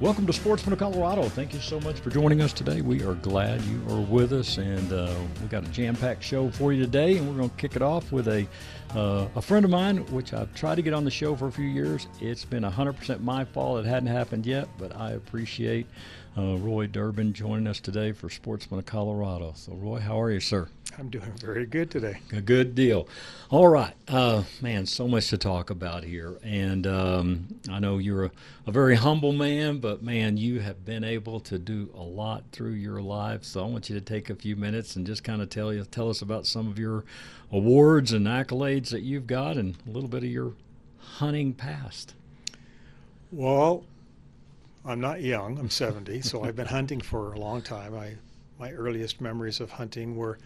Welcome to Sportsman of Colorado. Thank you so much for joining us today. We are glad you are with us, and uh, we got a jam-packed show for you today. And we're going to kick it off with a uh, a friend of mine, which I've tried to get on the show for a few years. It's been 100% my fault; it hadn't happened yet, but I appreciate uh, Roy Durbin joining us today for Sportsman of Colorado. So, Roy, how are you, sir? I'm doing very good today. A good deal. All right, uh, man, so much to talk about here, and um, I know you're a, a, very humble man, but man, you have been able to do a lot through your life. So I want you to take a few minutes and just kind of tell you, tell us about some of your awards and accolades that you've got, and a little bit of your hunting past. Well, I'm not young. I'm 70, so I've been hunting for a long time. I my earliest memories of hunting were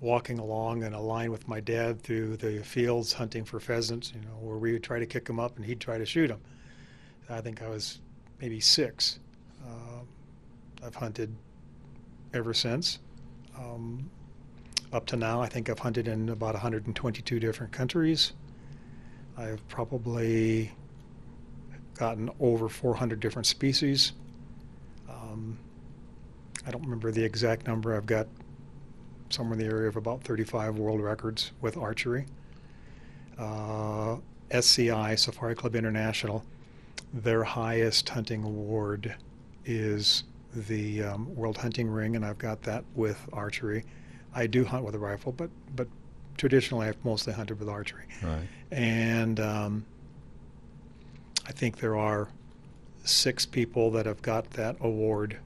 walking along in a line with my dad through the fields hunting for pheasants, you know, where we would try to kick them up and he'd try to shoot them. I think I was maybe six. Uh, I've hunted ever since. Um, up to now, I think I've hunted in about 122 different countries. I've probably gotten over 400 different species. Um, I don't remember the exact number. I've got somewhere in the area of about 35 world records with archery. Uh, SCI, Safari Club International, their highest hunting award is the um, World Hunting Ring, and I've got that with archery. I do hunt with a rifle, but but traditionally I've mostly hunted with archery. Right. And um, I think there are six people that have got that award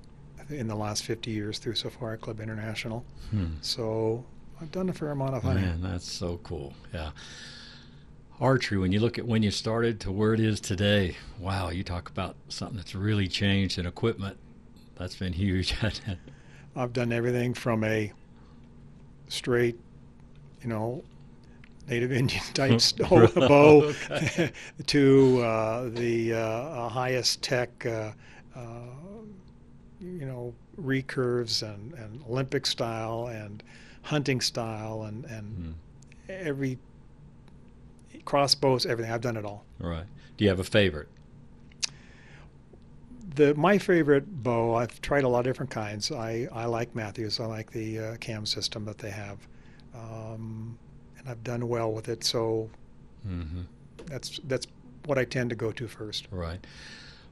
in the last 50 years through Safari Club International. Hmm. So I've done a fair amount of hunting. Man, that's so cool. Yeah. Archery, when you look at when you started to where it is today, wow, you talk about something that's really changed in equipment. That's been huge. I've done everything from a straight, you know, native Indian type bow to uh, the uh, highest tech uh, uh you know recurves and, and Olympic style and hunting style and and mm. every crossbows everything I've done it all. Right. Do you have a favorite? The my favorite bow I've tried a lot of different kinds. I I like Mathews. I like the uh, cam system that they have, um, and I've done well with it. So mm-hmm. that's that's what I tend to go to first. Right.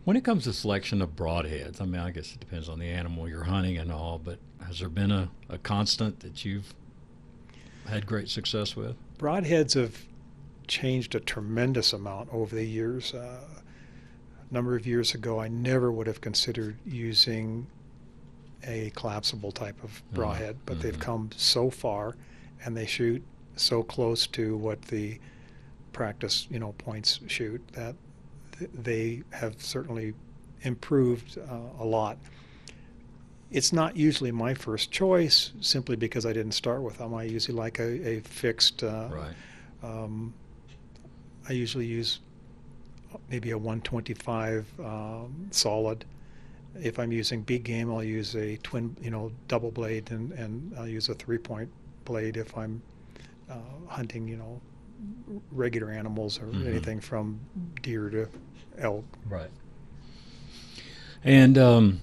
When it comes to selection of broadheads, I mean, I guess it depends on the animal you're hunting and all, but has there been a, a constant that you've had great success with? Broadheads have changed a tremendous amount over the years. Uh, a number of years ago, I never would have considered using a collapsible type of mm-hmm. broadhead, but mm-hmm. they've come so far and they shoot so close to what the practice, you know, points shoot that they have certainly improved uh, a lot. It's not usually my first choice simply because I didn't start with them. I usually like a, a fixed. Uh, right. Um, I usually use maybe a 125 um, solid. If I'm using big game, I'll use a twin, you know, double blade, and, and I'll use a three point blade if I'm uh, hunting, you know, regular animals or mm-hmm. anything from deer to elk. Right. And um,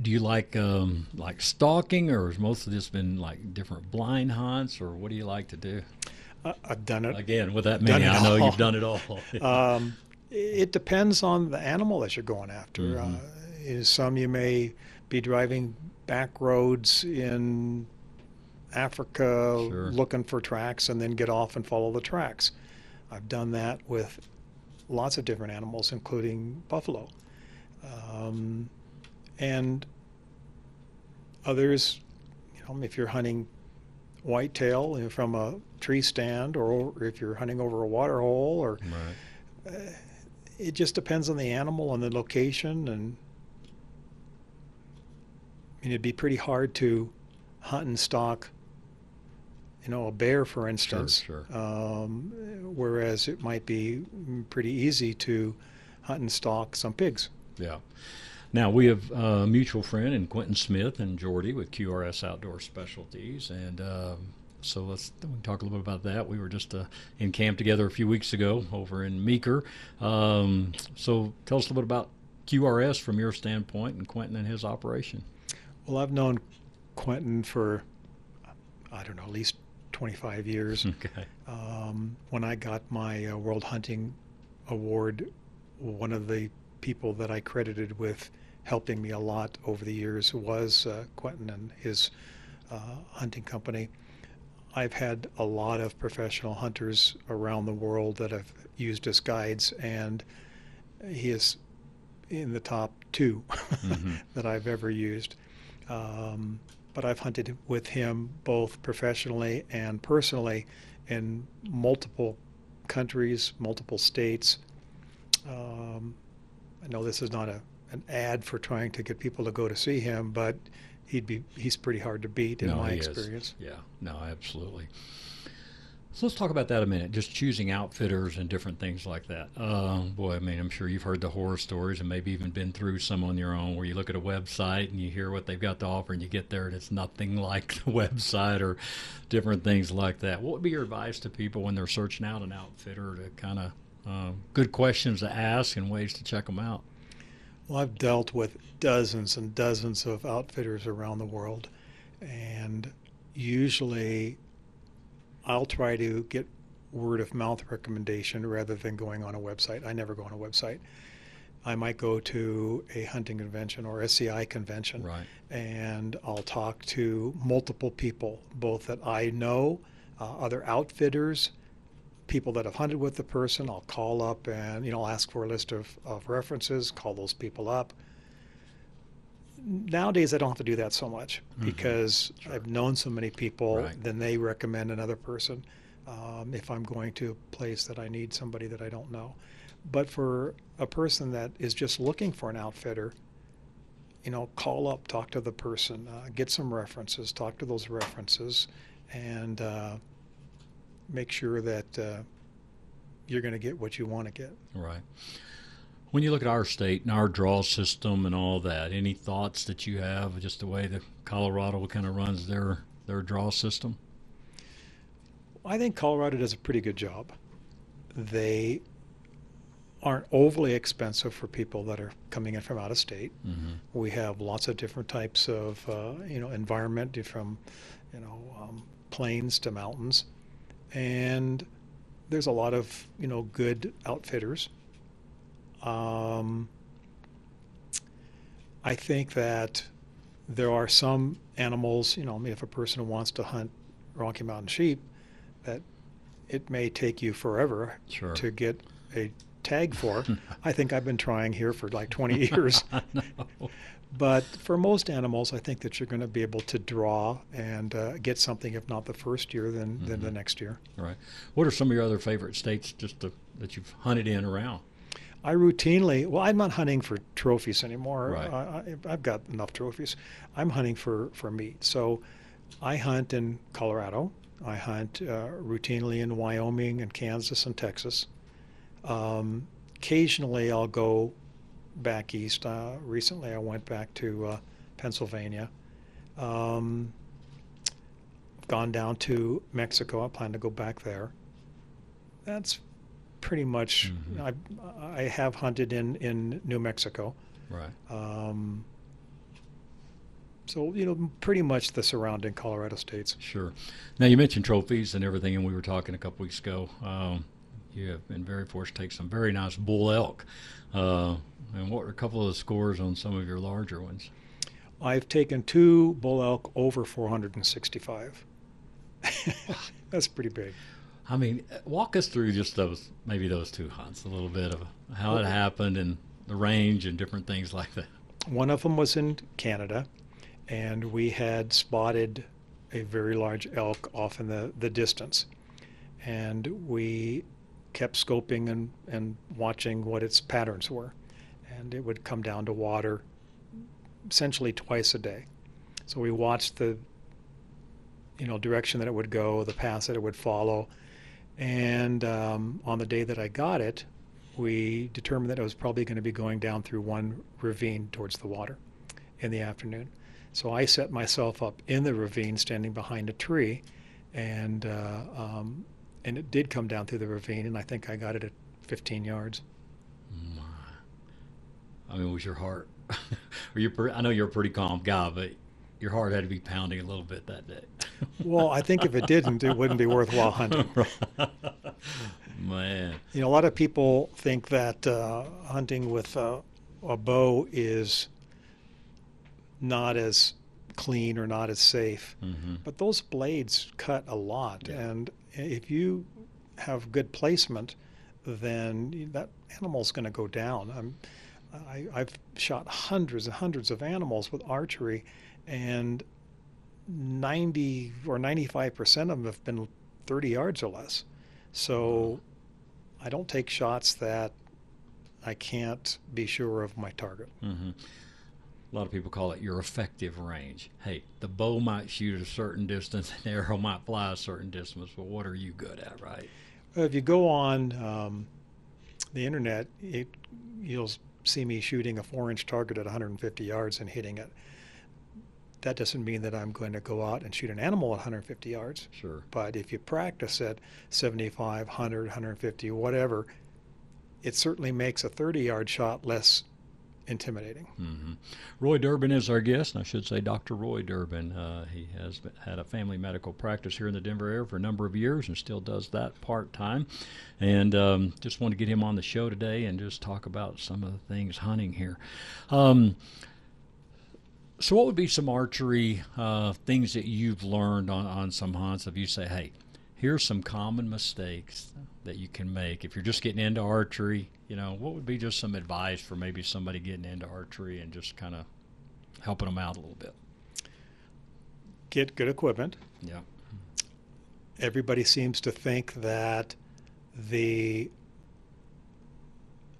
do you like um, like stalking, or has most of this been like different blind hunts, or what do you like to do? Uh, I've done it again with that many. I know all. you've done it all. um, it depends on the animal that you're going after. Mm-hmm. Uh, some you may be driving back roads in Africa sure. looking for tracks and then get off and follow the tracks. I've done that with lots of different animals, including buffalo. Um, and others, you know, if you're hunting whitetail you know, from a tree stand or if you're hunting over a water hole or right. uh, it just depends on the animal and the location and I mean, it'd be pretty hard to hunt and stalk you know, a bear, for instance. Sure, sure. Um, whereas it might be pretty easy to hunt and stalk some pigs. Yeah. Now we have a mutual friend in Quentin Smith and Jordy with QRS Outdoor Specialties, and um, so let's we can talk a little bit about that. We were just uh, in camp together a few weeks ago over in Meeker. Um, so tell us a little bit about QRS from your standpoint and Quentin and his operation. Well, I've known Quentin for I don't know at least 25 years. Okay. Um, when I got my uh, World Hunting Award, one of the people that I credited with helping me a lot over the years was uh, Quentin and his uh, hunting company. I've had a lot of professional hunters around the world that have used as guides, and he is in the top 2 mm-hmm. that I've ever used. Um, but I've hunted with him both professionally and personally in multiple countries, multiple states. Um, I know this is not a an ad for trying to get people to go to see him, but he'd be he's pretty hard to beat in no, my experience. Is. Yeah, no, absolutely. So let's talk about that a minute. Just choosing outfitters and different things like that. Uh, boy, I mean, I'm sure you've heard the horror stories and maybe even been through some on your own, where you look at a website and you hear what they've got to offer, and you get there and it's nothing like the website or different things like that. What would be your advice to people when they're searching out an outfitter to kind of uh, good questions to ask and ways to check them out? Well, I've dealt with dozens and dozens of outfitters around the world, and usually I'll try to get word of mouth recommendation rather than going on a website. I never go on a website. I might go to a hunting convention or SCI convention, right. and I'll talk to multiple people, both that I know, uh, other outfitters, people that have hunted with the person. I'll call up and you know I'll ask for a list of, of references, call those people up. Nowadays, I don't have to do that so much mm-hmm. because sure. I've known so many people. Right. Then they recommend another person. Um, if I'm going to a place that I need somebody that I don't know, but for a person that is just looking for an outfitter, you know, call up, talk to the person, uh, get some references, talk to those references, and uh, make sure that uh, you're going to get what you want to get. Right. When you look at our state and our draw system and all that, any thoughts that you have just the way that Colorado kind of runs their their draw system? I think Colorado does a pretty good job. They aren't overly expensive for people that are coming in from out of state. Mm-hmm. We have lots of different types of uh, you know environment from you know um, plains to mountains, and there's a lot of you know good outfitters. Um, I think that there are some animals, you know, if a person wants to hunt Rocky Mountain sheep, that it may take you forever sure. to get a tag for. I think I've been trying here for like 20 years. But for most animals, I think that you're going to be able to draw and uh, get something, if not the first year, then, mm-hmm. then the next year. Right. What are some of your other favorite states just to, that you've hunted in around? I routinely, well, I'm not hunting for trophies anymore. Right. I, have got enough trophies. I'm hunting for, for meat. So I hunt in Colorado. I hunt uh, routinely in Wyoming and Kansas and Texas. Um, occasionally, I'll go back east. Uh, recently, I went back to uh, Pennsylvania. Um, gone down to Mexico. I plan to go back there. That's pretty much. Mm-hmm. I I have hunted in in New Mexico. Right. Um, so you know, pretty much the surrounding Colorado states. Sure. Now you mentioned trophies and everything, and we were talking a couple weeks ago. Um, you have been very fortunate to take some very nice bull elk. Uh, and what are a couple of the scores on some of your larger ones? I've taken two bull elk over 465. That's pretty big. I mean, walk us through just those, maybe those two hunts, a little bit of how it happened and the range and different things like that. One of them was in Canada, and we had spotted a very large elk off in the, the distance. And we kept scoping and, and watching what its patterns were. And it would come down to water essentially twice a day. So we watched the you know, direction that it would go, the path that it would follow. And um, on the day that I got it, we determined that it was probably going to be going down through one ravine towards the water in the afternoon. So I set myself up in the ravine, standing behind a tree, and uh, um, and it did come down through the ravine, and I think I got it at 15 yards. My. I mean, was your heart? you? I know you're a pretty calm guy, but your heart had to be pounding a little bit that day. Well, I think if it didn't, it wouldn't be worthwhile hunting. Man, you know, a lot of people think that uh, hunting with a, a bow is not as clean or not as safe. mm-hmm. But those blades cut a lot, Yeah. and if you have good placement, then that animal's going to go down. I'm, I, I've shot hundreds and hundreds of animals with archery, and 90 or 95 percent of them have been 30 yards or less. So I don't take shots that I can't be sure of my target. Mm-hmm. A lot of people call it your effective range. Hey, the bow might shoot a certain distance, and the arrow might fly a certain distance, but what are you good at, right? If you go on um, the internet, it, you'll see me shooting a four-inch target at 150 yards and hitting it. That doesn't mean that I'm going to go out and shoot an animal at 150 yards. Sure. But if you practice at 75, 100, 150, whatever, it certainly makes a 30-yard shot less intimidating. Mm-hmm. Roy Durbin is our guest, and I should say Dr. Roy Durbin. Uh, he has been, had a family medical practice here in the Denver area for a number of years and still does that part time. And um, just want to get him on the show today and just talk about some of the things hunting here. Um, so, what would be some archery uh, things that you've learned on, on some hunts? If you say, hey, here's some common mistakes that you can make if you're just getting into archery you know what would be just some advice for maybe somebody getting into archery and just kind of helping them out a little bit Get good equipment. yeah Everybody seems to think that the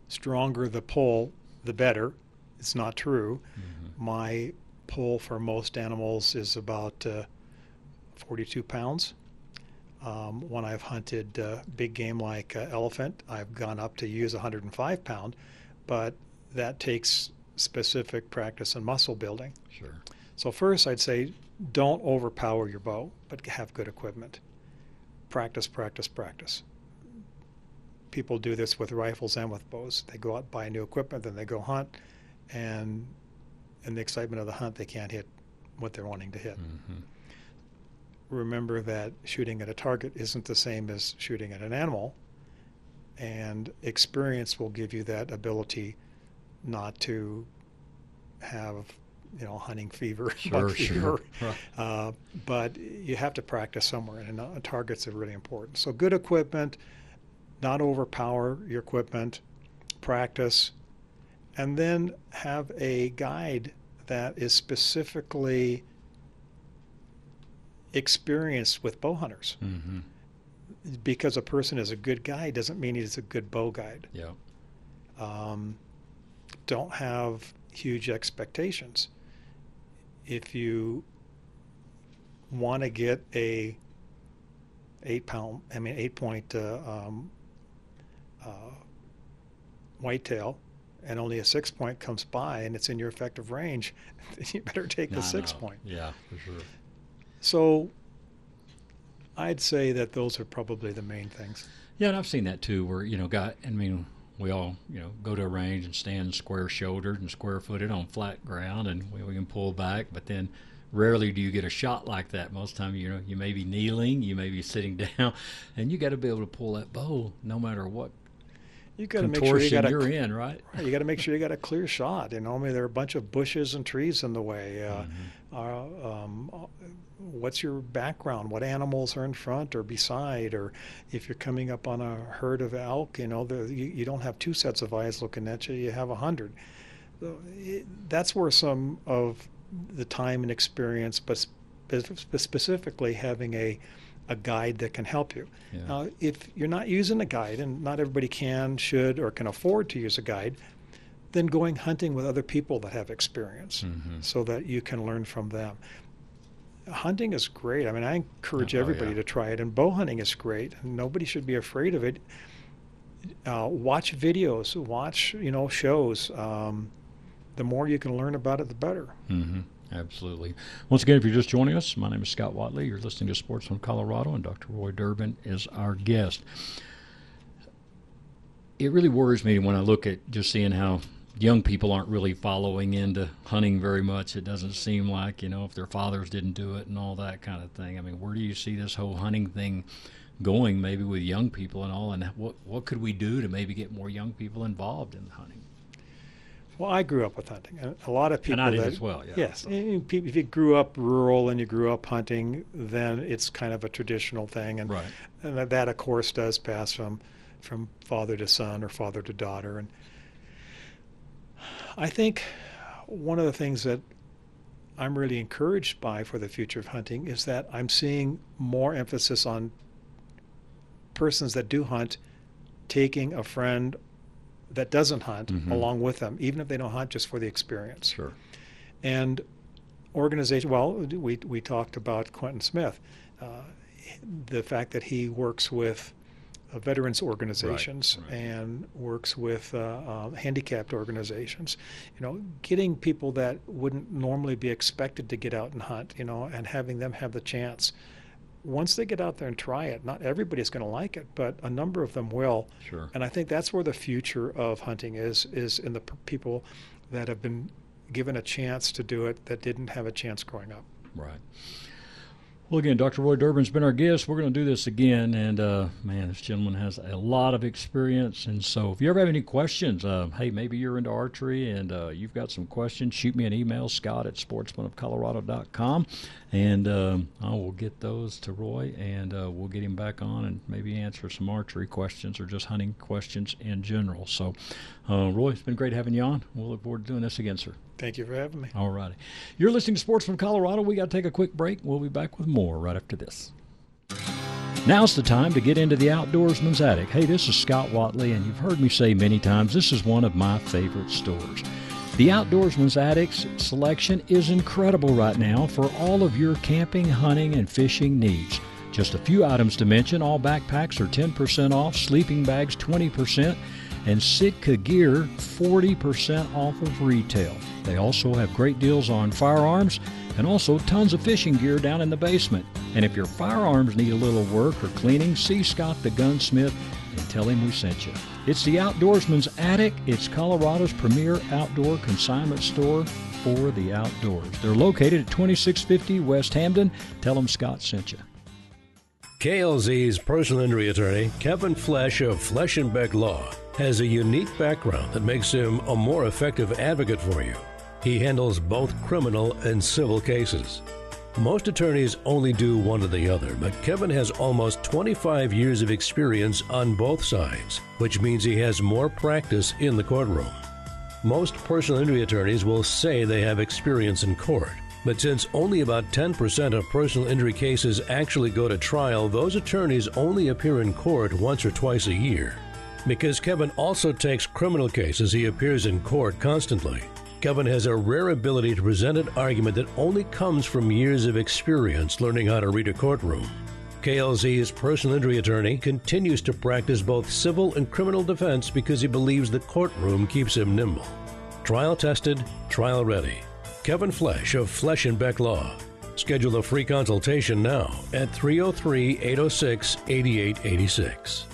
stronger the pull, the better. It's not true. mm-hmm. My pull for most animals is about uh, 42 pounds. Um, when I've hunted uh, big game like uh, elephant, I've gone up to use 105 pound, but that takes specific practice and muscle building. sure So first, I'd say don't overpower your bow, but have good equipment. Practice, practice, practice. People do this with rifles and with bows. They go out buy new equipment, then they go hunt, and in the excitement of the hunt, they can't hit what they're wanting to hit. mm-hmm. Remember that shooting at a target isn't the same as shooting at an animal, and experience will give you that ability not to have, you know, hunting fever, sure buck sure uh, but you have to practice somewhere, and uh, targets are really important. So good equipment, not overpower your equipment, practice, and then have a guide that is specifically experienced with bow hunters. mm-hmm. Because a person is a good guide doesn't mean he's a good bow guide. yeah Um, don't have huge expectations. If you want to get a eight pound, I mean eight point uh, um, uh, whitetail, and only a six point comes by and it's in your effective range, then you better take I the six know. point. yeah for sure So I'd say that those are probably the main things. yeah and i've seen that too where you know got i mean we all you know go to a range and stand square shouldered and square footed on flat ground and we, we can pull back but then rarely do you get a shot like that most time you know you may be kneeling you may be sitting down and you got to be able to pull that bow no matter what You got to make sure you got you're a in right Right, you got to make sure you got a clear shot. You know, I mean, there are a bunch of bushes and trees in the way. Uh, Mm-hmm. uh, um, uh, what's your background? What animals are in front or beside? Or if you're coming up on a herd of elk, you know, the, you, you don't have two sets of eyes looking at you. You have a hundred. So it, that's where some of the time and experience, but spe- specifically having a a guide that can help you. Yeah. Now, if you're not using a guide, and not everybody can, should, or can afford to use a guide, then going hunting with other people that have experience Mhm. so that you can learn from them. hunting is great. I mean, I encourage Oh, everybody yeah. to try it, and bow hunting is great. Nobody should be afraid of it. Uh, watch videos, watch you know shows. Um, the more you can learn about it, the better. Mm-hmm. Absolutely. Once again, if you're just joining us, my name is Scott Watley. You're listening to Sportsman of Colorado, and Dr. Roy Durbin is our guest. It really worries me when I look at just seeing how young people aren't really following into hunting very much. It doesn't seem like, you know, if their fathers didn't do it and all that kind of thing. I mean, where do you see this whole hunting thing going, maybe with young people and all? And what, what could we do to maybe get more young people involved in hunting? Well, I grew up with hunting. and A lot of people I did that, as well, yeah. Yes, and pe- if you grew up rural and you grew up hunting, then it's kind of a traditional thing, and Right. and that, that of course does pass from from father to son or father to daughter. And I think one of the things that I'm really encouraged by for the future of hunting is that I'm seeing more emphasis on persons that do hunt taking a friend that doesn't hunt Mhm. along with them, even if they don't hunt, just for the experience. Sure. And organization, well, we, we talked about Quentin Smith, uh, the fact that he works with uh, veterans organizations right. and works with uh, uh, handicapped organizations. You know, getting people that wouldn't normally be expected to get out and hunt, you know, and having them have the chance. Once they get out there and try it, not everybody's going to like it, but a number of them will. Sure. And I think that's where the future of hunting is is in the p- people that have been given a chance to do it that didn't have a chance growing up. Right. Well, again, Dr. Roy Durbin's been our guest. We're going to do this again, and uh, man, this gentleman has a lot of experience. And so, if you ever have any questions, uh, hey, maybe you're into archery and uh, you've got some questions, shoot me an email, Scott at sportsmanofcolorado.com, and um, I will get those to Roy, and uh, we'll get him back on and maybe answer some archery questions or just hunting questions in general. So, uh, Roy, it's been great having you on. We'll look forward to doing this again, sir. Thank you for having me. All righty. You're listening to Sportsman of Colorado. We got to take a quick break. We'll be back with more right after this. Now's the time to get into the outdoorsman's attic. Hey, this is Scott Watley, and you've heard me say many times this is one of my favorite stores. The Outdoorsman's Attic's selection is incredible right now for all of your camping, hunting, and fishing needs. Just a few items to mention all backpacks are 10% off, sleeping bags 20%, and Sitka gear 40% off of retail. They also have great deals on firearms and also tons of fishing gear down in the basement. And if your firearms need a little work or cleaning, see Scott the gunsmith and tell him we sent you. It's the Outdoorsman's Attic. It's Colorado's premier outdoor consignment store for the outdoors. They're located at 2650 West Hampden. Tell them Scott sent you. KLZ's personal injury attorney, Kevin Flesh of Flesh and Beck Law, has a unique background that makes him a more effective advocate for you. He handles both criminal and civil cases. Most attorneys only do one or the other, but Kevin has almost 25 years of experience on both sides, which means he has more practice in the courtroom. Most personal injury attorneys will say they have experience in court, but since only about 10% of personal injury cases actually go to trial, those attorneys only appear in court once or twice a year. Because Kevin also takes criminal cases, he appears in court constantly. Kevin has a rare ability to present an argument that only comes from years of experience learning how to read a courtroom. KLZ's personal injury attorney continues to practice both civil and criminal defense because he believes the courtroom keeps him nimble. Trial tested, trial ready. Kevin Flesh of Flesh and Beck Law. Schedule a free consultation now at 303 806 8886.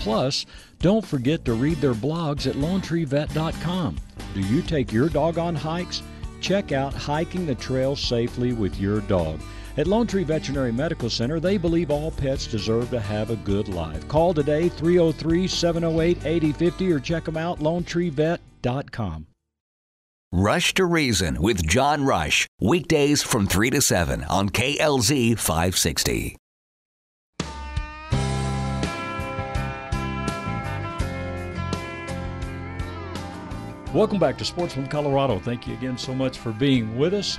Plus, don't forget to read their blogs at lonetreevet.com. Do you take your dog on hikes? Check out Hiking the Trail Safely with Your Dog. At Lone Tree Veterinary Medical Center, they believe all pets deserve to have a good life. Call today 303 708 8050 or check them out lonetreevet.com. Rush to Reason with John Rush. Weekdays from 3 to 7 on KLZ 560. Welcome back to Sportsman of Colorado. Thank you again so much for being with us.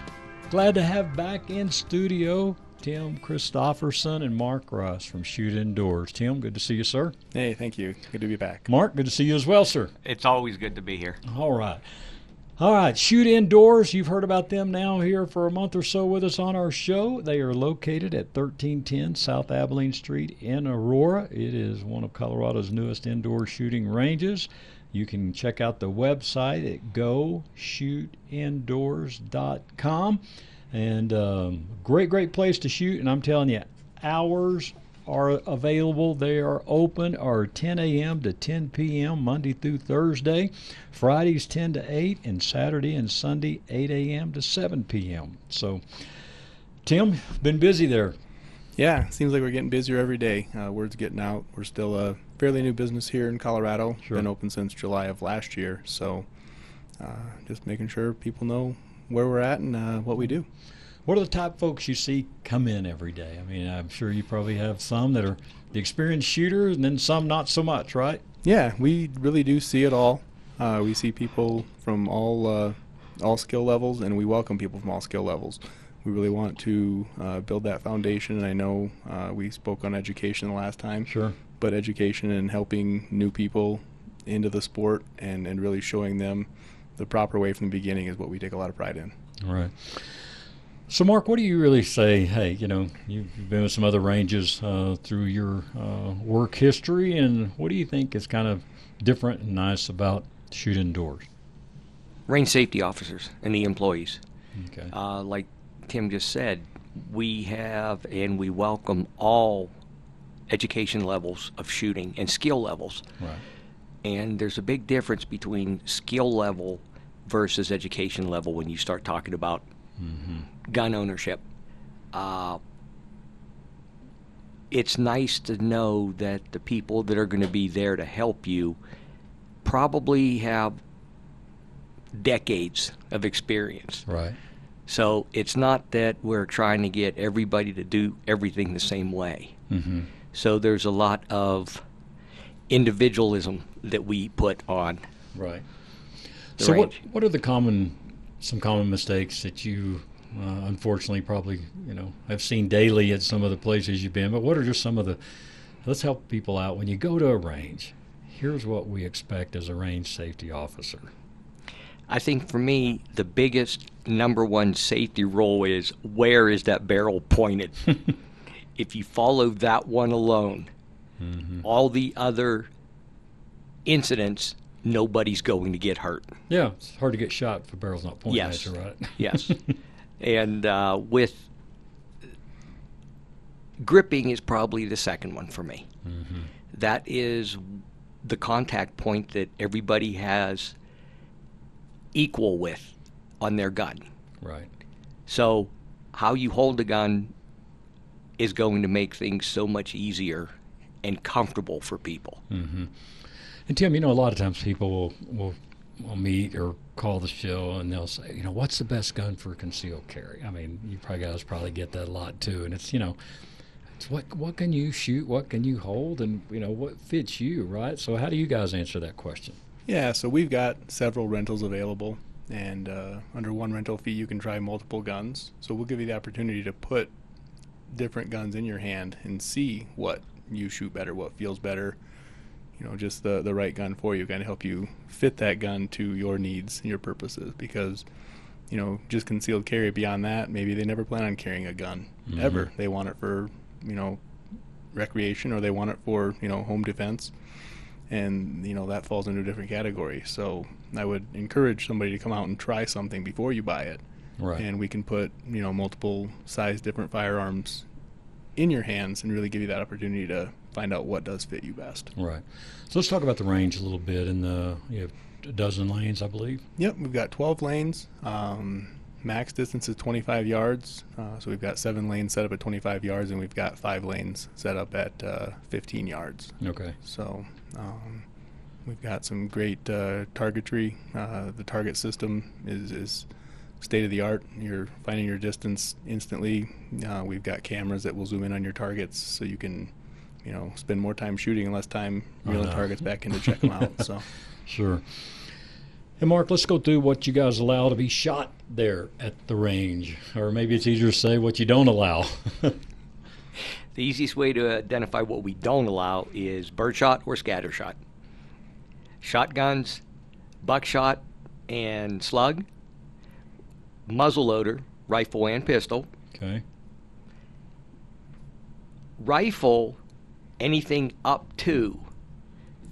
Glad to have back in studio Tim Christopherson and Mark Russ from Shoot Indoors. Tim, good to see you, sir. Hey, thank you. Good to be back. Mark, good to see you as well, sir. It's always good to be here. All right. All right, Shoot Indoors. You've heard about them now here for a month or so with us on our show. They are located at 1310 South Abilene Street in Aurora. It is one of Colorado's newest indoor shooting ranges. You can check out the website at goshootindoors.com. And um, great, great place to shoot. And I'm telling you, hours are available. They are open are 10 a.m. to 10 p.m. Monday through Thursday, Fridays 10 to 8, and Saturday and Sunday 8 a.m. to 7 p.m. So, Tim, been busy there. Yeah, seems like we're getting busier every day. Uh, word's getting out. We're still a fairly new business here in Colorado. Sure. Been open since July of last year, so uh, just making sure people know where we're at and uh, what we do. What are the type folks you see come in every day? I mean, I'm sure you probably have some that are the experienced shooters, and then some not so much, right? Yeah, we really do see it all. Uh, we see people from all uh, all skill levels, and we welcome people from all skill levels. We really want to uh, build that foundation, and I know uh, we spoke on education the last time. Sure. But education and helping new people into the sport and, and really showing them the proper way from the beginning is what we take a lot of pride in. Right. So, Mark, what do you really say? Hey, you know, you've been with some other ranges uh, through your uh, work history, and what do you think is kind of different and nice about shooting Indoors? Range safety officers and the employees. Okay. Uh, like Tim just said, we have and we welcome all education levels of shooting and skill levels. right. And there's a big difference between skill level versus education level when you start talking about gun ownership. Uh, it's nice to know that the people that are going to be there to help you probably have decades of experience. Right. So it's not that we're trying to get everybody to do everything the same way. Mm-hmm. So there's a lot of individualism that we put on. Right. So, what range. what are the common some common mistakes that you uh, unfortunately probably you know have seen daily at some of the places you've been? But what are just some of the let's help people out when you go to a range. Here's what we expect as a range safety officer. I think for me, the biggest number one safety role is where is that barrel pointed? if you follow that one alone, all the other incidents, nobody's going to get hurt. Yeah, it's hard to get shot if a barrel's not pointing Yes. at you, right? Yes. and uh, with gripping is probably the second one for me. That is the contact point that everybody has equal with on their gun. right. So, how you hold a gun is going to make things so much easier and comfortable for people. And Tim, you know, a lot of times people will, will will meet or call the show and they'll say, you know, what's the best gun for concealed carry? I mean, you probably guys probably get that a lot too, and it's you know, it's what what can you shoot, what can you hold, and you know what fits you, right? So how do you guys answer that question? Yeah, so we've got several rentals available, and uh, under one rental fee, you can try multiple guns. So we'll give you the opportunity to put different guns in your hand and see what you shoot better, what feels better. You know, just the the right gun for you, kind of help you fit that gun to your needs and your purposes. Because, you know, just concealed carry beyond that, maybe they never plan on carrying a gun mm-hmm. ever. They want it for, you know, recreation or they want it for you know home defense and you know that falls into a different category so i would encourage somebody to come out and try something before you buy it Right. and we can put you know multiple size different firearms in your hands and really give you that opportunity to find out what does fit you best Right. So let's talk about the range a little bit. In the you have a dozen lanes, I believe. yep we've got 12 lanes um, max distance is 25 yards uh, so we've got seven lanes set up at 25 yards and we've got five lanes set up at uh, 15 yards Okay. So um, We've got some great uh, targetry. Uh, the target system is, is state of the art. You're finding your distance instantly. Uh, we've got cameras that will zoom in on your targets, so you can, you know, spend more time shooting and less time reeling targets back in to check them out. So, Sure. And Mark, let's go through what you guys allow to be shot there at the range, or maybe it's easier to say what you don't allow. The easiest way to identify what we don't allow is birdshot or scattershot. Shotguns, buckshot, and slug, muzzleloader, rifle and pistol, okay. rifle, anything up to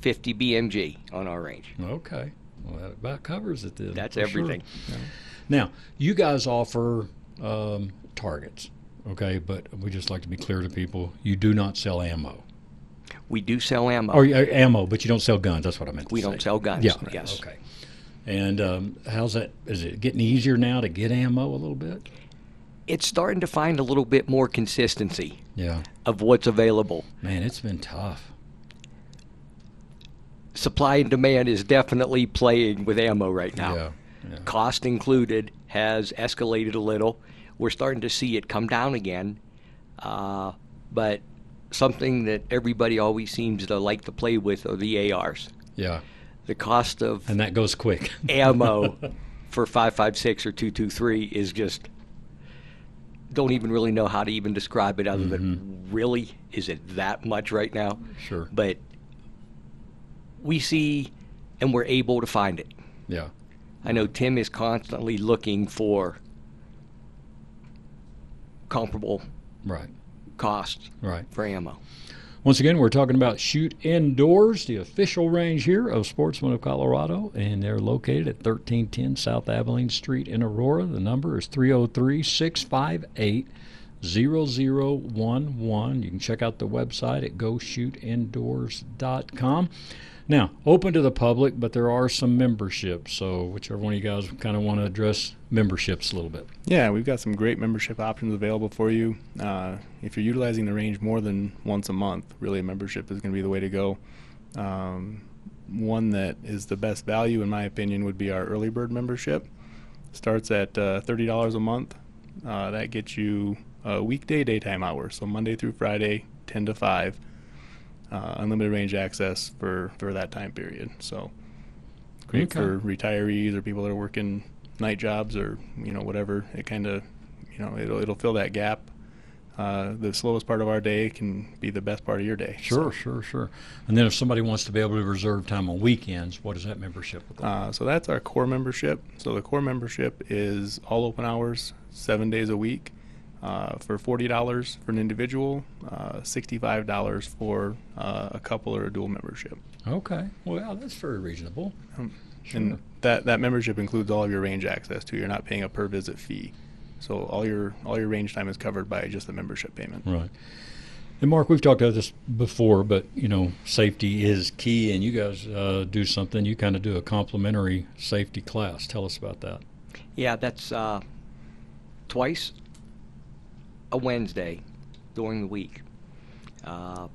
50 BMG on our range. Okay. Well, that about covers it then. That's for sure. everything. Now, you guys offer um, targets, okay? But we just like to be clear to people: you do not sell ammo, We do sell ammo. or uh, ammo, but you don't sell guns. That's what I meant. To We say. don't sell guns, Yeah. yes. Okay. And um, how's that? Is it getting easier now to get ammo a little bit? it's starting to find a little bit more consistency Yeah. of what's available. Man, it's been tough. Supply and demand is definitely playing with ammo right now. Yeah. Yeah. Cost included has escalated a little. We're starting to see it come down again. Uh, but something that everybody always seems to like to play with are the ARs. Yeah. The cost of And that goes quick. ammo for 556 or 223 is just don't even really know how to even describe it other than mm-hmm. really is it that much right now Sure. but we see and we're able to find it Yeah. i know tim is constantly looking for comparable Right. costs Right. for ammo Once again, we're talking about Shoot Indoors, the official range here of Sportsman of Colorado, and they're located at 1310 South Abilene Street in Aurora. The number is 303 658 0011. You can check out the website at goshootindoors.com. Now, open to the public, but there are some memberships. So, whichever one of you guys kind of want to address memberships a little bit. yeah, we've got some great membership options available for you. Uh, if you're utilizing the range more than once a month, really a membership is going to be the way to go. Um, one that is the best value, in my opinion, would be our early bird membership. Starts at uh, $30 a month. Uh, that gets you a weekday daytime hours, so Monday through Friday, 10 to 5. Uh, unlimited range access for, for that time period. So great Okay. for retirees or people that are working night jobs or you know whatever. It kind of you know it'll it'll fill that gap. Uh, the slowest part of our day can be the best part of your day. Sure, sure, sure. And then if somebody wants to be able to reserve time on weekends, what does that membership look like? Uh, so that's our core membership. So the core membership is all open hours, seven days a week, uh, for forty dollars for an individual, uh, sixty-five dollars for uh, a couple or a dual membership. Okay. Well, that's very reasonable. Sure. And that that membership includes all of your range access too. You're not paying a per visit fee. So all your all your range time is covered by just the membership payment. Right. And Mark, we've talked about this before, but you know, safety is key, and you guys uh, do something. You kind of do a complimentary safety class. Tell us about that. yeah that's uh, twice a wednesday during the week uh,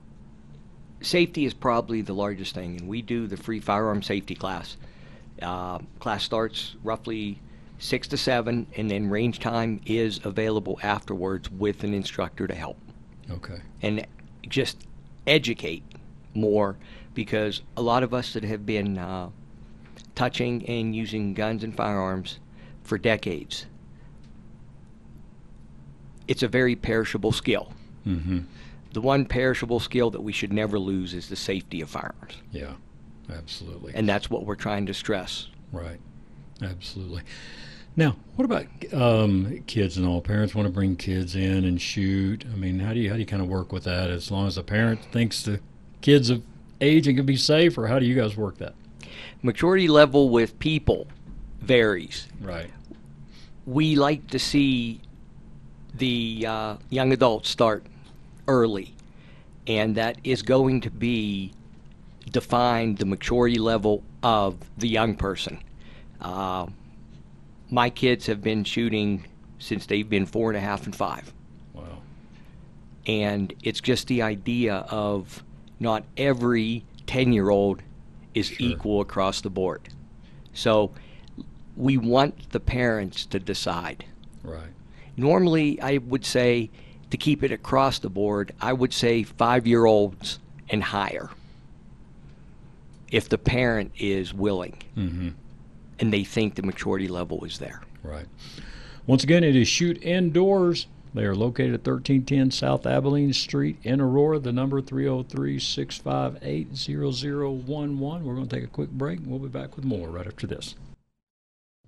safety is probably the largest thing, and we do the free firearm safety class. Uh, class starts roughly six to seven, and then range time is available afterwards with an instructor to help Okay. and just educate more because a lot of us that have been uh, touching and using guns and firearms for decades, it's a very perishable skill. Mm-hmm. The one perishable skill that we should never lose is the safety of firearms. Yeah. Absolutely. And that's what we're trying to stress. Right. Absolutely. Now, what about um, kids and all? Parents want to bring kids in and shoot. I mean, how do you how do you kind of work with that? As long as the parent thinks the kids of age and can be safe, or how do you guys work that? Maturity level with people varies. Right. we like to see the uh, young adults start early, and that is going to be define the maturity level of the young person. Uh, my kids have been shooting since they've been four and a half and five, Wow. and it's just the idea of not every ten year old is Sure. equal across the board. So we want the parents to decide. Right. Normally, I would say to keep it across the board, I would say five year olds and higher. If the parent is willing mm-hmm. and they think the maturity level is there. Right. Once again, it is Shoot Indoors. They are located at 1310 South Abilene Street in Aurora. The number 303 658 0011. We're going to take a quick break and we'll be back with more right after this.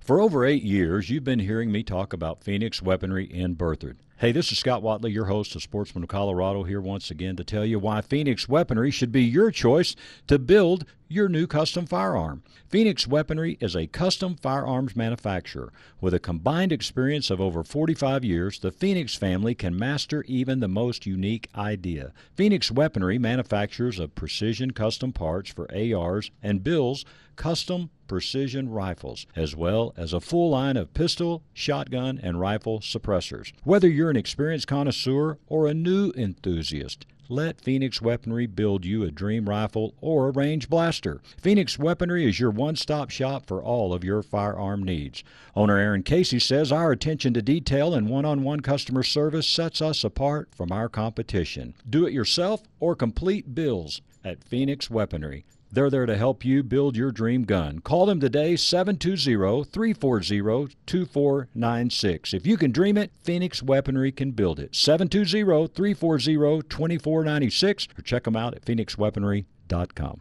For over eight years, you've been hearing me talk about Phoenix Weaponry in Berthoud. Hey, this is Scott Watley, your host of Sportsman of Colorado, here once again to tell you why Phoenix Weaponry should be your choice to build your new custom firearm. Phoenix Weaponry is a custom firearms manufacturer. With a combined experience of over 45 years, the Phoenix family can master even the most unique idea. Phoenix Weaponry manufactures of precision custom parts for ARs and builds custom precision rifles, as well as a full line of pistol, shotgun, and rifle suppressors. Whether you're an experienced connoisseur or a new enthusiast, let Phoenix Weaponry build you a dream rifle or a range blaster. Phoenix Weaponry is your one stop shop for all of your firearm needs. Owner Aaron Casey says our attention to detail and one on one customer service sets us apart from our competition. Do it yourself or complete bills at Phoenix Weaponry. They're there to help you build your dream gun. Call them today, 720 340 2496. If you can dream it, Phoenix Weaponry can build it. 720 340 2496 or check them out at phoenixweaponry.com.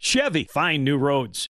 Chevy, find new roads.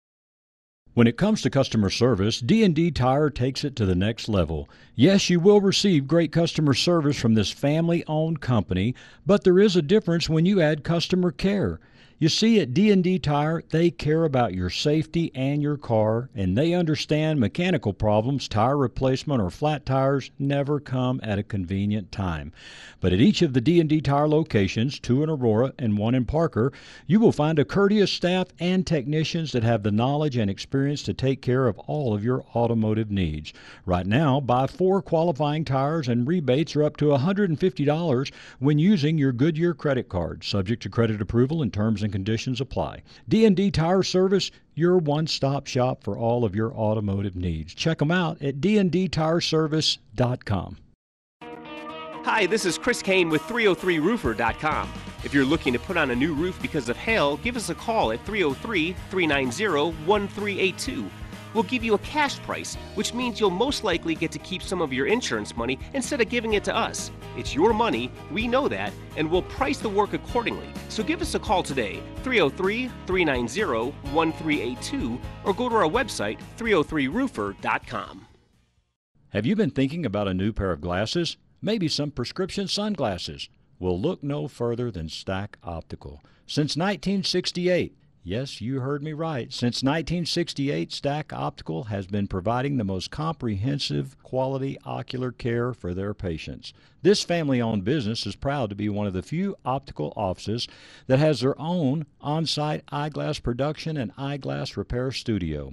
When it comes to customer service, D&D Tire takes it to the next level. Yes, you will receive great customer service from this family-owned company, but there is a difference when you add customer care. You see, at D&D Tire, they care about your safety and your car, and they understand mechanical problems, tire replacement, or flat tires never come at a convenient time. But at each of the D&D Tire locations, two in Aurora and one in Parker, you will find a courteous staff and technicians that have the knowledge and experience to take care of all of your automotive needs. Right now, buy four qualifying tires and rebates are up to $150 when using your Goodyear credit card, subject to credit approval and terms and conditions apply. D&D Tire Service, your one-stop shop for all of your automotive needs. Check them out at dndtireservice.com. Hi, this is Chris Kane with 303roofer.com. If you're looking to put on a new roof because of hail, give us a call at 303 390 1382. We'll give you a cash price, which means you'll most likely get to keep some of your insurance money instead of giving it to us. It's your money, we know that, and we'll price the work accordingly. So give us a call today, 303 390 1382, or go to our website, 303roofer.com. Have you been thinking about a new pair of glasses? Maybe some prescription sunglasses? Well, look no further than Stack Optical. Since 1968, yes, you heard me right. Since 1968, Stack Optical has been providing the most comprehensive quality ocular care for their patients. This family owned business is proud to be one of the few optical offices that has their own on site eyeglass production and eyeglass repair studio.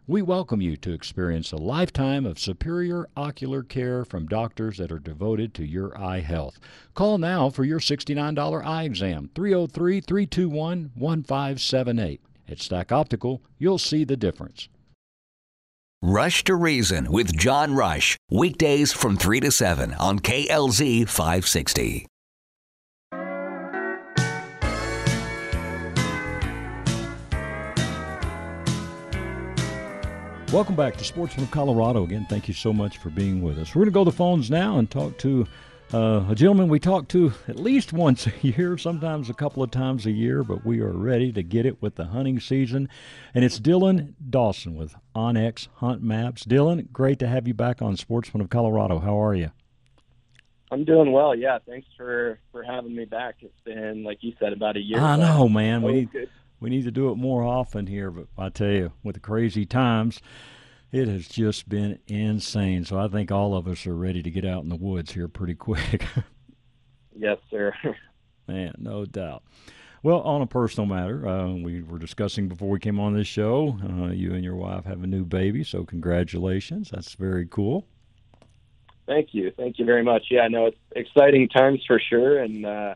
We welcome you to experience a lifetime of superior ocular care from doctors that are devoted to your eye health. Call now for your $69 eye exam, 303 321 1578. At Stack Optical, you'll see the difference. Rush to Reason with John Rush. Weekdays from 3 to 7 on KLZ 560. Welcome back to Sportsman of Colorado. Again, thank you so much for being with us. We're going to go to the phones now and talk to Uh, a gentleman we talk to at least once a year, sometimes a couple of times a year, but we are ready to get it with the hunting season. And it's Dylan Dawson with onX Hunt Maps. Dylan, great to have you back on Sportsman of Colorado. How are you? I'm doing well. Yeah, thanks for for having me back. It's been like you said about a year. I know, man. We need good. We need to do it more often here. But I tell you, with the crazy times, it has just been insane. So I think all of us are ready to get out in the woods here pretty quick. yes, sir. Man, no doubt. Well, on a personal matter, uh, we were discussing before we came on this show. Uh, you and your wife have a new baby, so congratulations. That's very cool. Thank you. Thank you very much. Yeah, I know it's exciting times for sure. And uh,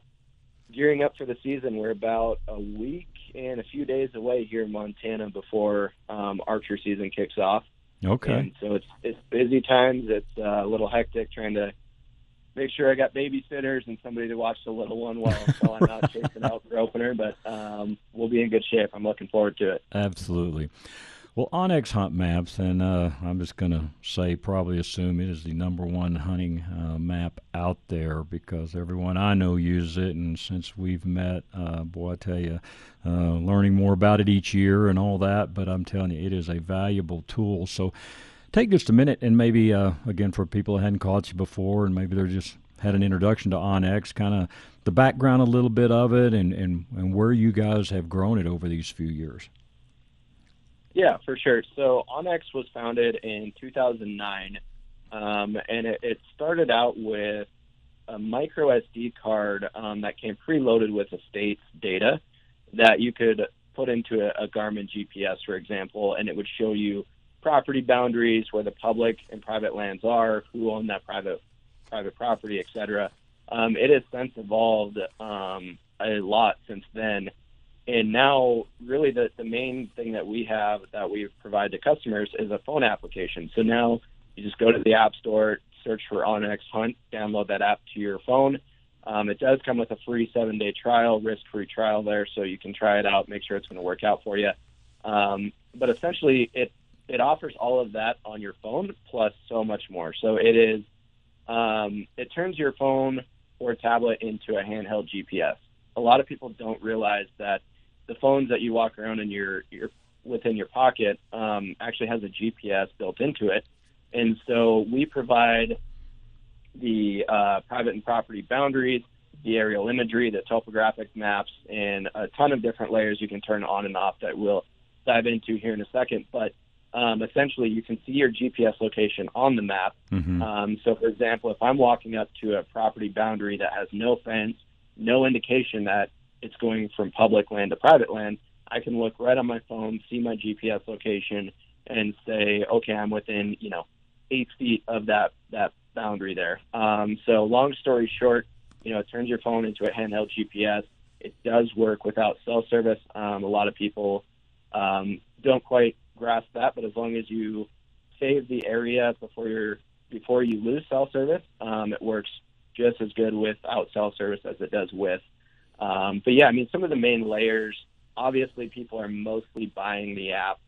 gearing up for the season, we're about a week and a few days away here in Montana before um, archer season kicks off. Okay. And so it's it's busy times. It's uh, a little hectic trying to make sure I got babysitters and somebody to watch the little one while, while I'm out chasing out for opener. But um, we'll be in good shape. I'm looking forward to it. Absolutely. Well, onX Hunt Maps, and uh, I'm just going to say, probably assume it is the number one hunting uh, map out there because everyone I know uses it. And since we've met, uh, boy, I tell you, uh, learning more about it each year and all that. But I'm telling you, it is a valuable tool. So take just a minute and maybe, uh, again, for people that hadn't caught you before and maybe they're just had an introduction to onX, kind of the background a little bit of it and, and, and where you guys have grown it over these few years. Yeah, for sure. So onX was founded in 2009, um, and it, it, started out with a micro SD card um, that came preloaded with the state's data that you could put into a, a Garmin GPS, for example, and it would show you property boundaries, where the public and private lands are, who own that private private property, etc. Um, it has since evolved um, a lot since then and now, really, the, the main thing that we have that we provide to customers is a phone application. So now you just go to the App Store, search for onX Hunt, download that app to your phone. Um, it does come with a free seven day trial, risk free trial there, so you can try it out, make sure it's going to work out for you. Um, but essentially, it it offers all of that on your phone plus so much more. So it is um, it turns your phone or tablet into a handheld GPS. A lot of people don't realize that the phones that you walk around in your, your within your pocket um, actually has a GPS built into it, and so we provide the uh, private and property boundaries, the aerial imagery, the topographic maps, and a ton of different layers you can turn on and off that we'll dive into here in a second. But um, essentially, you can see your GPS location on the map. Mm-hmm. Um, so, for example, if I'm walking up to a property boundary that has no fence, no indication that it's going from public land to private land, I can look right on my phone, see my GPS location, and say, okay, I'm within you know eight feet of that that boundary there. Um, so long story short, you know, it turns your phone into a handheld GPS. It does work without cell service. Um, a lot of people um, don't quite grasp that, but as long as you save the area before you're before you lose cell service, um, it works just as good without cell service as it does with. Um, but yeah, I mean, some of the main layers, obviously, people are mostly buying the app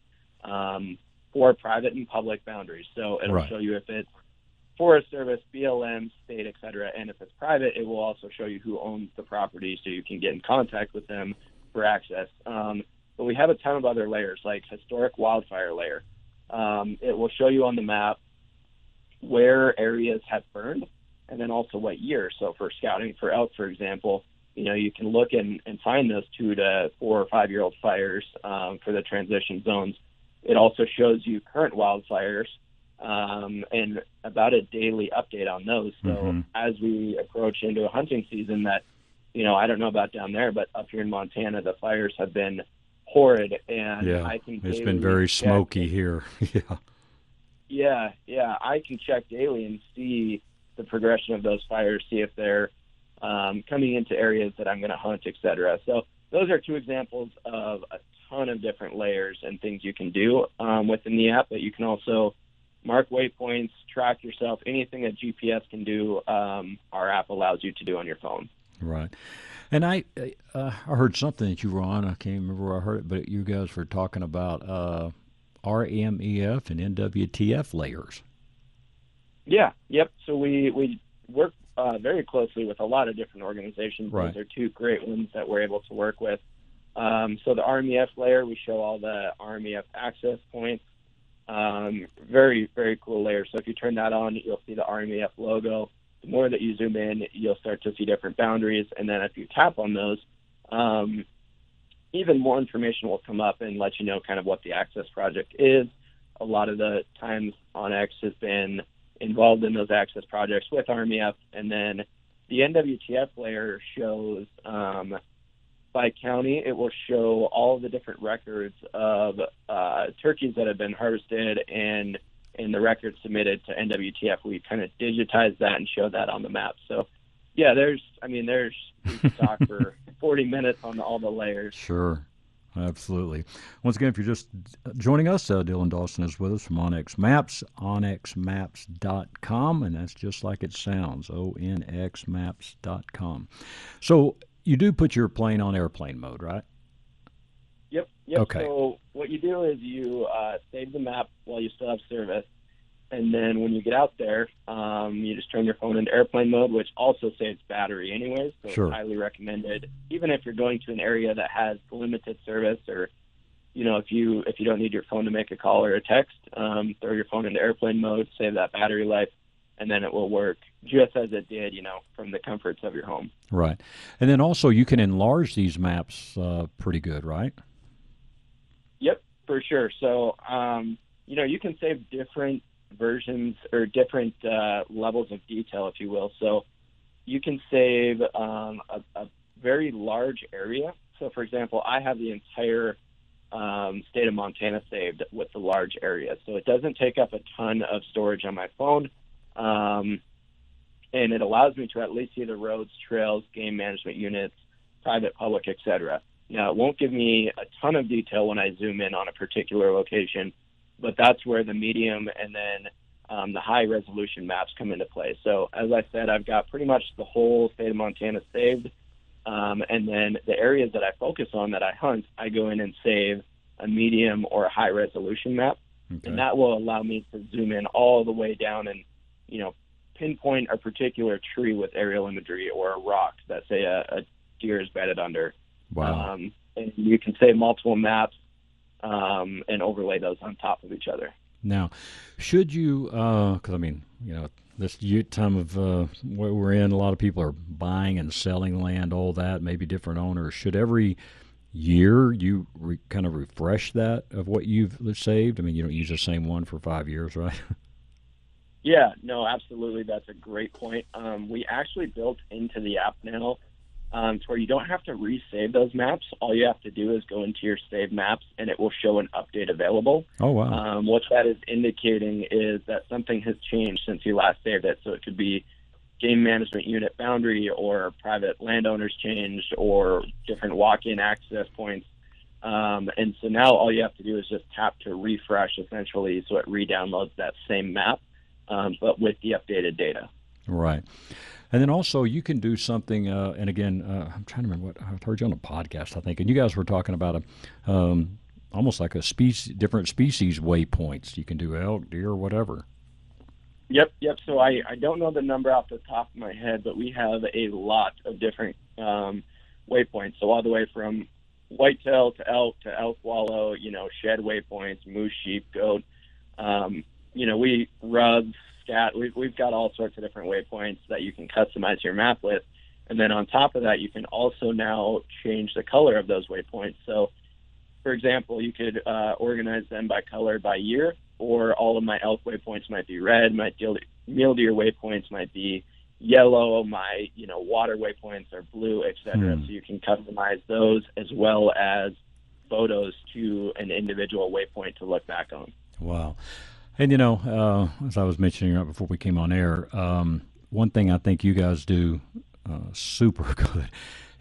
um, for private and public boundaries. So it'll right. show you if it's Forest Service, BLM, state, et cetera. And if it's private, it will also show you who owns the property so you can get in contact with them for access. Um, but we have a ton of other layers, like historic wildfire layer. Um, it will show you on the map where areas have burned and then also what year. So for scouting for elk, for example, you know, you can look and, and find those two to four or five year old fires um, for the transition zones. It also shows you current wildfires um, and about a daily update on those. So mm-hmm. as we approach into a hunting season, that you know, I don't know about down there, but up here in Montana, the fires have been horrid, and yeah, I can. It's been very smoky here. yeah. Yeah, yeah, I can check daily and see the progression of those fires, see if they're um, coming into areas that I'm going to hunt, etc. So those are two examples of a ton of different layers and things you can do um, within the app. But you can also mark waypoints, track yourself, anything that GPS can do. Um, our app allows you to do on your phone. Right. And I uh, I heard something that you were on. I can't remember where I heard it, but you guys were talking about uh, RMEF and NWTF layers. Yeah. Yep. So we we work uh, very closely with a lot of different organizations. Right. Those are two great ones that we're able to work with. Um, so the RMEF layer, we show all the RMEF access points. Um, very, very cool layer. So if you turn that on, you'll see the RMEF logo. The more that you zoom in, you'll start to see different boundaries. And then if you tap on those, um, even more information will come up and let you know kind of what the access project is. A lot of the times onX has been involved in those access projects with RMEF, and then the NWTF layer shows um, by county. It will show all the different records of uh, turkeys that have been harvested and in the records submitted to NWTF. We kind of digitize that and show that on the map. So, yeah, there's, I mean, there's we could talk for 40 minutes on all the layers. Sure. Absolutely. Once again, if you're just joining us, uh, Dylan Dawson is with us from onX Maps, onxmaps.com, and that's just like it sounds, onxmaps.com. So you do put your plane on airplane mode, right? Yep. Yep. Okay. So what you do is you uh, save the map while you still have service, and then when you get out there, um, you just turn your phone into airplane mode, which also saves battery anyways. So Sure. it's highly recommended, even if you're going to an area that has limited service, or you know, if you if you don't need your phone to make a call or a text, um, throw your phone into airplane mode, save that battery life, and then it will work just as it did, you know, from the comforts of your home. Right. And then also you can enlarge these maps uh, pretty good, right? Yep, for sure. So, um, you know, you can save different versions or different uh, levels of detail, if you will. So, you can save um, a, a very large area. So, for example, I have the entire um, state of Montana saved with the large area. So, it doesn't take up a ton of storage on my phone. Um, and it allows me to at least see the roads, trails, game management units, private, public, etc. Now, it won't give me a ton of detail when I zoom in on a particular location, but that's where the medium and then um, the high resolution maps come into play. So, as I said, I've got pretty much the whole state of Montana saved. Um, and then the areas that I focus on that I hunt, I go in and save a medium or a high resolution map. And that will allow me to zoom in all the way down and, you know, pinpoint a particular tree with aerial imagery or a rock that, say, a, a deer is bedded under. Wow. Um, and you can save multiple maps um, and overlay those on top of each other. Now, should you, because I mean, you know, this time of uh, where we're in, a lot of people are buying and selling land, all that, maybe different owners. Should every year you re- kind of refresh that of what you've saved? I mean, you don't use the same one for five years, right? Yeah, no, absolutely. That's a great point. Um, we actually built into the app now um, to where you don't have to resave those maps. All you have to do is go into your save maps, and it will show an update available. Oh, wow. Um, what that is indicating is that something has changed since you last saved it. So it could be game management unit boundary, or private landowners changed, or different walk-in access points. Um, and so now all you have to do is just tap to refresh, essentially, so it re-downloads that same map, um, but with the updated data. Right. And then also you can do something, uh, and again, uh, I'm trying to remember what I heard you on a podcast, I think, and you guys were talking about a, um, almost like a species, different species waypoints. You can do elk, deer, whatever. Yep, yep. So I, I don't know the number off the top of my head, but we have a lot of different um, waypoints. So all the way from whitetail to elk to elk wallow, you know, shed waypoints, moose, sheep, goat. Um, you know, we rubs, scat. We've we've got all sorts of different waypoints that you can customize your map with, and then on top of that, you can also now change the color of those waypoints. So, for example, you could uh, organize them by color by year, or all of my elk waypoints might be red. My mule deer waypoints might be yellow. My you know water waypoints are blue, etc. Hmm. So you can customize those as well as photos to an individual waypoint to look back on. Wow. And you know, uh, as I was mentioning right before we came on air, um, one thing I think you guys do uh, super good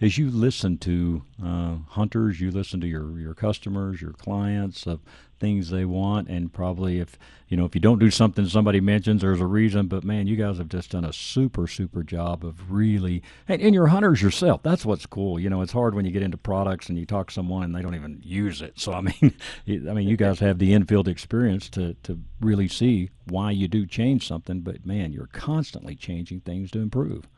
is you listen to uh, hunters, you listen to your, your customers, your clients of things they want, and probably if you know if you don't do something somebody mentions, there's a reason. But man, you guys have just done a super super job of really, and, and you're hunters yourself. That's what's cool. You know, it's hard when you get into products and you talk to someone and they don't even use it. So I mean, I mean, you guys have the infield experience to to really see why you do change something. But man, you're constantly changing things to improve.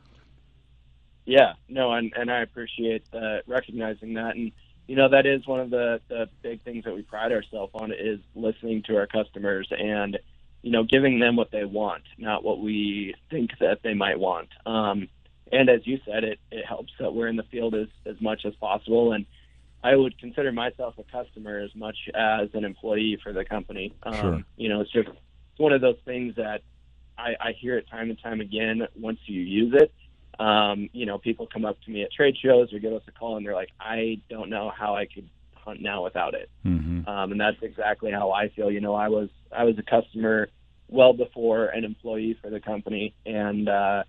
Yeah, no, and and I appreciate uh, recognizing that, and you know that is one of the the big things that we pride ourselves on is listening to our customers and you know giving them what they want, not what we think that they might want. Um, and as you said, it it helps that we're in the field as as much as possible, and I would consider myself a customer as much as an employee for the company. Um, Sure. You know, it's just it's one of those things that I, I hear it time and time again. Once you use it, um, you know, people come up to me at trade shows or give us a call and they're like, I don't know how I could hunt now without it. Mm-hmm. Um, and that's exactly how I feel. You know, I was I was a customer well before an employee for the company, and uh,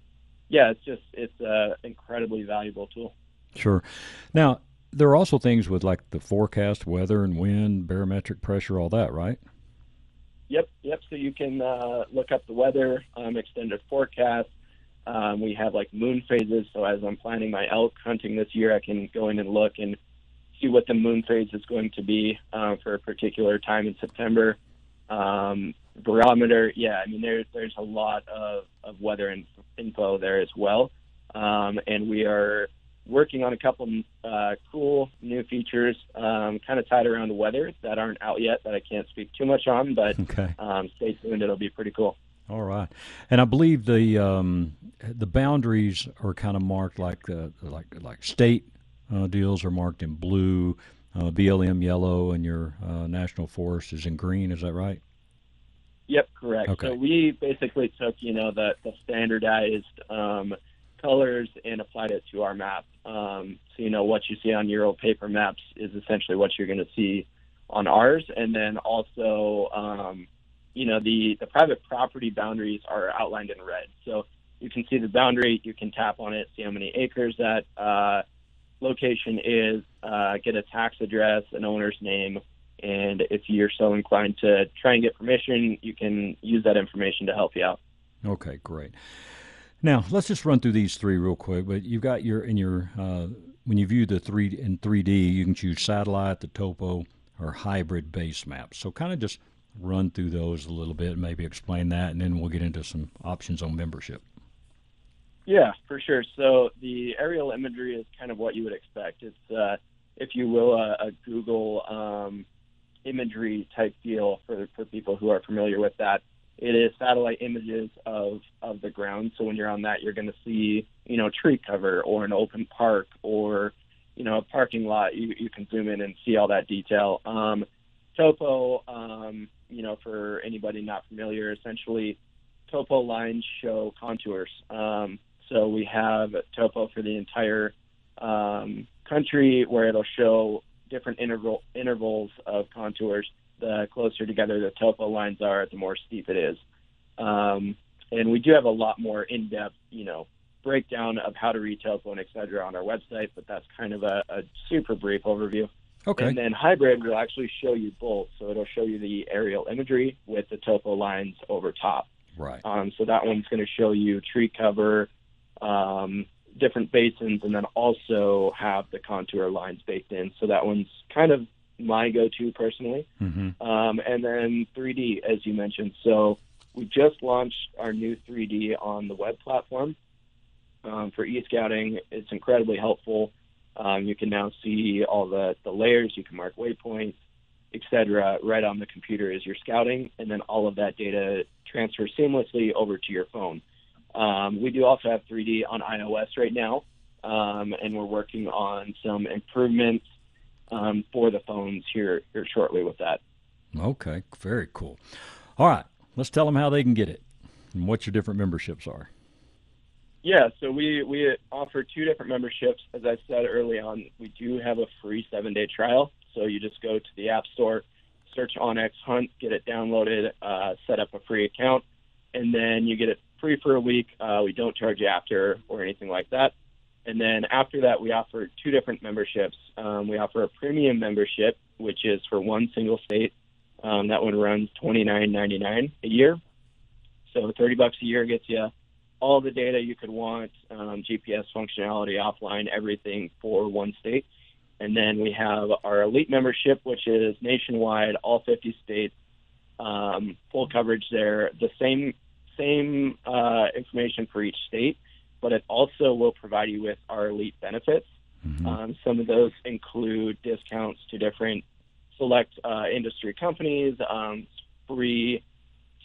yeah, it's just it's a incredibly valuable tool. Sure. Now there are also things with like the forecast, weather and wind, barometric pressure, all that, right? Yep, yep. So you can uh, look up the weather, um, extended forecast. Um, we have like moon phases. So as I'm planning my elk hunting this year, I can go in and look and see what the moon phase is going to be uh, for a particular time in September. Um, barometer, yeah. I mean, there, there's a lot of, of weather in, info there as well. Um, and we are working on a couple uh, cool new features, um, kind of tied around the weather that aren't out yet that I can't speak too much on, but Okay. um, stay tuned. It'll be pretty cool. All right, and I believe the um, the boundaries are kind of marked like uh, like like state uh, deals are marked in blue, uh, BLM yellow, and your uh, national forest is in green. Is that right? Yep, correct. Okay. So we basically took, you know, the, the standardized um, colors and applied it to our map. Um, so, you know, what you see on your old paper maps is essentially what you're going to see on ours. And then also, um, you know, the, the private property boundaries are outlined in red. So you can see the boundary, you can tap on it, see how many acres that uh, location is, uh, get a tax address, an owner's name, and if you're so inclined to try and get permission, you can use that information to help you out. Okay, great. Now let's just run through these three real quick. But you've got your in your uh, when you view the three in 3D, you can choose satellite, the topo, or hybrid base maps. So kind of just run through those a little bit, and maybe explain that, and then we'll get into some options on membership. Yeah, for sure. So the aerial imagery is kind of what you would expect. It's, uh, if you will, a, a Google um, imagery type deal for for people who are familiar with that. It is satellite images of of the ground. So when you're on that, you're going to see you know tree cover or an open park or you know a parking lot. You you can zoom in and see all that detail. Um, topo, um, you know, for anybody not familiar, essentially topo lines show contours. Um, so we have topo for the entire um, country where it'll show different interval intervals of contours. The closer together the topo lines are, the more steep it is. Um, and we do have a lot more in-depth, you know, breakdown of how to read topo and et cetera on our website, but that's kind of a, a super brief overview. Okay. And then hybrid will actually show you both. So it'll show you the aerial imagery with the topo lines over top. Right. Um, so that one's going to show you tree cover, um, different basins, and then also have the contour lines baked in. So that one's kind of my go-to personally. Mm-hmm. Um, and then 3D, as you mentioned. So we just launched our new 3D on the web platform um, for e-scouting. It's incredibly helpful. Um, you can now see all the, the layers. You can mark waypoints, etc. right on the computer as you're scouting, and then all of that data transfers seamlessly over to your phone. Um, we do also have 3D on iOS right now, um, and we're working on some improvements um, for the phones here here shortly with that. Okay, very cool. All right, let's tell them how they can get it and what your different memberships are. Yeah, so we we offer two different memberships. As I said early on, we do have a free seven day trial. So you just go to the App Store, search OnX Hunt, get it downloaded, uh, set up a free account, and then you get it free for a week. Uh, we don't charge you after or anything like that. And then after that, we offer two different memberships. Um, we offer a premium membership, which is for one single state, Um, that one runs twenty nine ninety nine a year. So thirty bucks a year gets you all the data you could want, um, GPS functionality, offline, everything for one state. And then we have our elite membership, which is nationwide, all 50 states, um, full coverage there. The same same uh, information for each state, but it also will provide you with our elite benefits. Mm-hmm. Um, some of those include discounts to different select uh, industry companies, um, free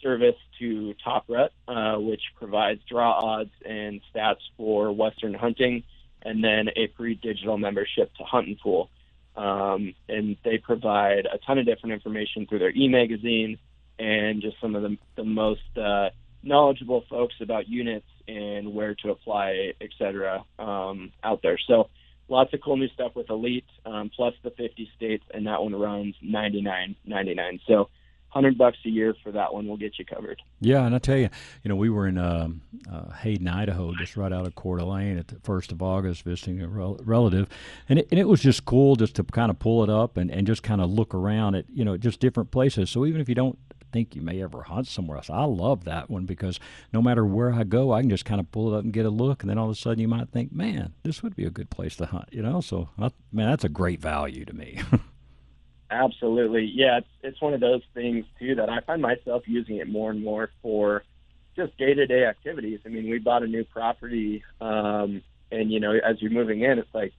service to TopRut, uh, which provides draw odds and stats for Western hunting, and then a free digital membership to Huntin' Fool. Um, and they provide a ton of different information through their e-magazine and just some of the, the most uh, knowledgeable folks about units and where to apply, et cetera, um, out there. So lots of cool new stuff with Elite, um, plus the 50 states, and that one runs 99.99. So hundred bucks a year for that one will get you covered. Yeah, and I tell you, you know, we were in um, uh, Hayden, Idaho, just right out of Coeur d'Alene at the first of August, visiting a rel- relative, and it, and it was just cool just to kind of pull it up and, and just kind of look around at you know just different places. So even if you don't think you may ever hunt somewhere else. I love that one because no matter where I go, I can just kind of pull it up and get a look, and then all of a sudden you might think, man, this would be a good place to hunt. You know, so I, man, that's a great value to me. Absolutely, yeah. It's it's one of those things too that I find myself using it more and more for just day to day activities. I mean, we bought a new property, um, and you know, as you're moving in, it's like,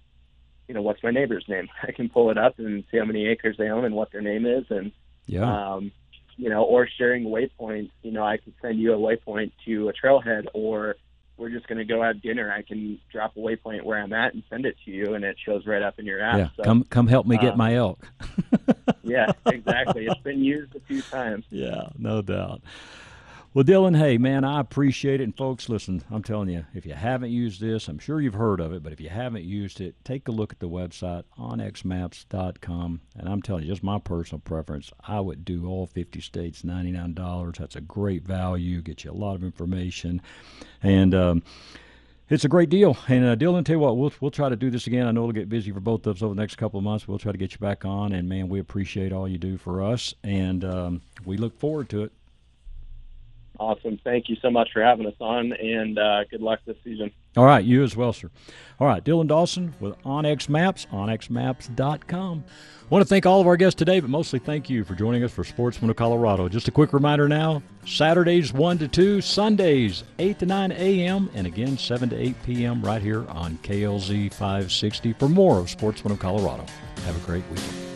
you know, what's my neighbor's name? I can pull it up and see how many acres they own and what their name is, and yeah. Um, you know, or sharing waypoints. You know, I could send you a waypoint to a trailhead, or we're just going to go have dinner. I can drop a waypoint where I'm at and send it to you, and it shows right up in your app. Yeah, so, come come help me get um, my elk. yeah, exactly. It's been used a few times. Yeah, no doubt. Well, Dylan, hey, man, I appreciate it. And folks, listen, I'm telling you, if you haven't used this, I'm sure you've heard of it, but if you haven't used it, take a look at the website, onxmaps.com. And I'm telling you, just my personal preference, I would do all 50 states, $99. That's a great value, get you a lot of information. And, um, it's a great deal. And uh, Dylan, tell you what, we'll we'll try to do this again. I know it'll get busy for both of us over the next couple of months. We'll try to get you back on. And man, we appreciate all you do for us, and um, we look forward to it. Awesome. Thank you so much for having us on, and uh, good luck this season. All right, you as well, sir. All right, Dylan Dawson with onX Maps, onxmaps.com. I want to thank all of our guests today, but mostly thank you for joining us for Sportsman of Colorado. Just a quick reminder now Saturdays 1 to 2, Sundays 8 to 9 a.m., and again 7 to 8 p.m. right here on KLZ 560 for more of Sportsman of Colorado. Have a great weekend.